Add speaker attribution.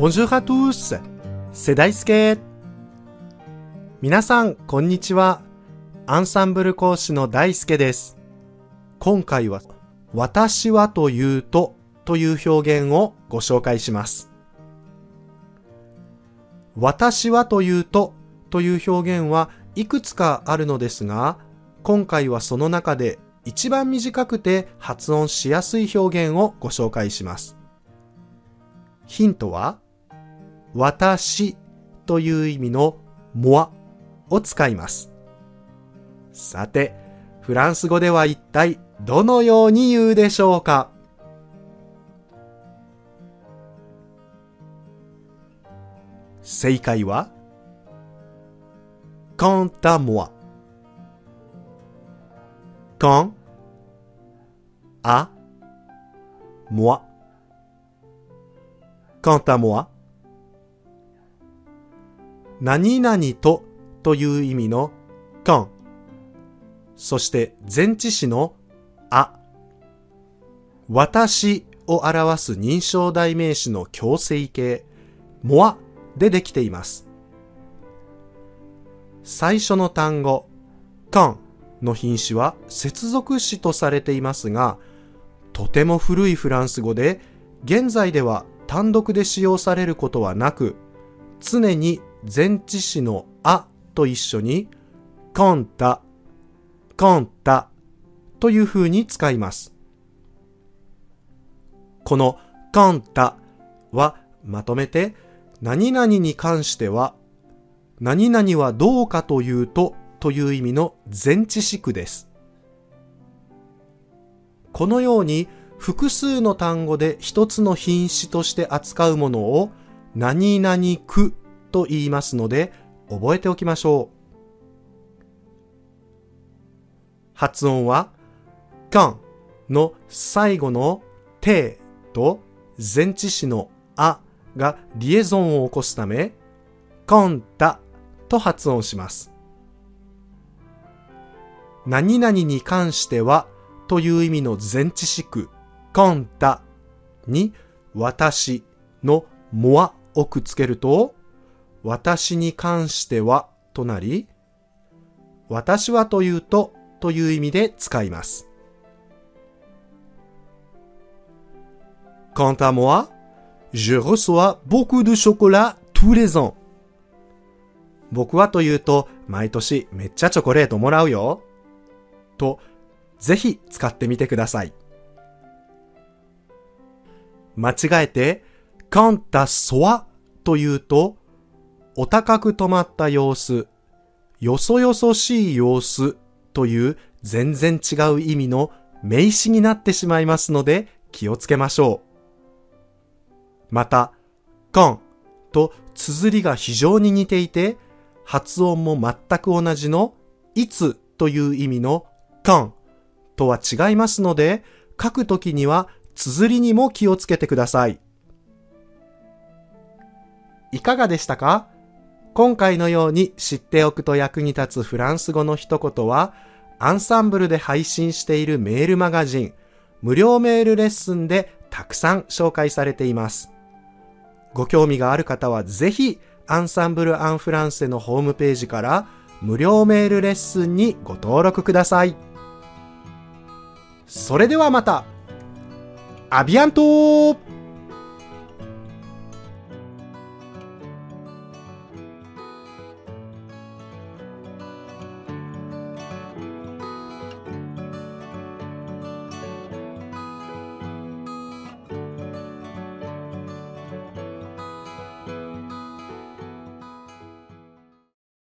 Speaker 1: Bonjour à tous! 世代助皆さん、こんにちは。アンサンブル講師の大輔です。今回は、私はというとという表現をご紹介します。私はというとという表現はいくつかあるのですが、今回はその中で一番短くて発音しやすい表現をご紹介します。ヒントは、私という意味の moi を使います。さて、フランス語では一体どのように言うでしょうか？正解は quant à moi quant à moi quant à moi 何々とという意味のコンそして前置詞のあ。私を表す認証代名詞の強制形。moi でできています。最初の単語カンの品詞は接続詞とされていますが、とても古いフランス語で現在では単独で使用されることはなく、常に前置詞のあと一緒に、コンタ、コンタという風に使います。このコンタはまとめて、何々に関しては、何々はどうかというとという意味の前置詞句です。このように複数の単語で一つの品詞として扱うものを何々句と言いますので覚えておきましょう。発音は、quand の最後のてと前置詞のあがリエゾンを起こすため、コンタと発音します。何々に関してはという意味の前置詞句、コンタに私のモアをくっつけると、私に関してはとなり、私はというとという意味で使います。Quant à moi, je reçois beaucoup de chocolat tous les ans. 僕はというと、毎年めっちゃチョコレートもらうよ。と、ぜひ使ってみてください。間違えて、quant à soi というと、お高く止まった様子、よそよそしい様子という全然違う意味の名詞になってしまいますので気をつけましょう。また、quand と綴りが非常に似ていて、発音も全く同じのいつという意味の quand とは違いますので、書くときには綴りにも気をつけてください。いかがでしたか？今回のように知っておくと役に立つフランス語の一言は、アンサンブルで配信しているメールマガジン、無料メールレッスンでたくさん紹介されています。ご興味がある方はぜひ、アンサンブル・アン・フランセのホームページから無料メールレッスンにご登録ください。それではまたアビアント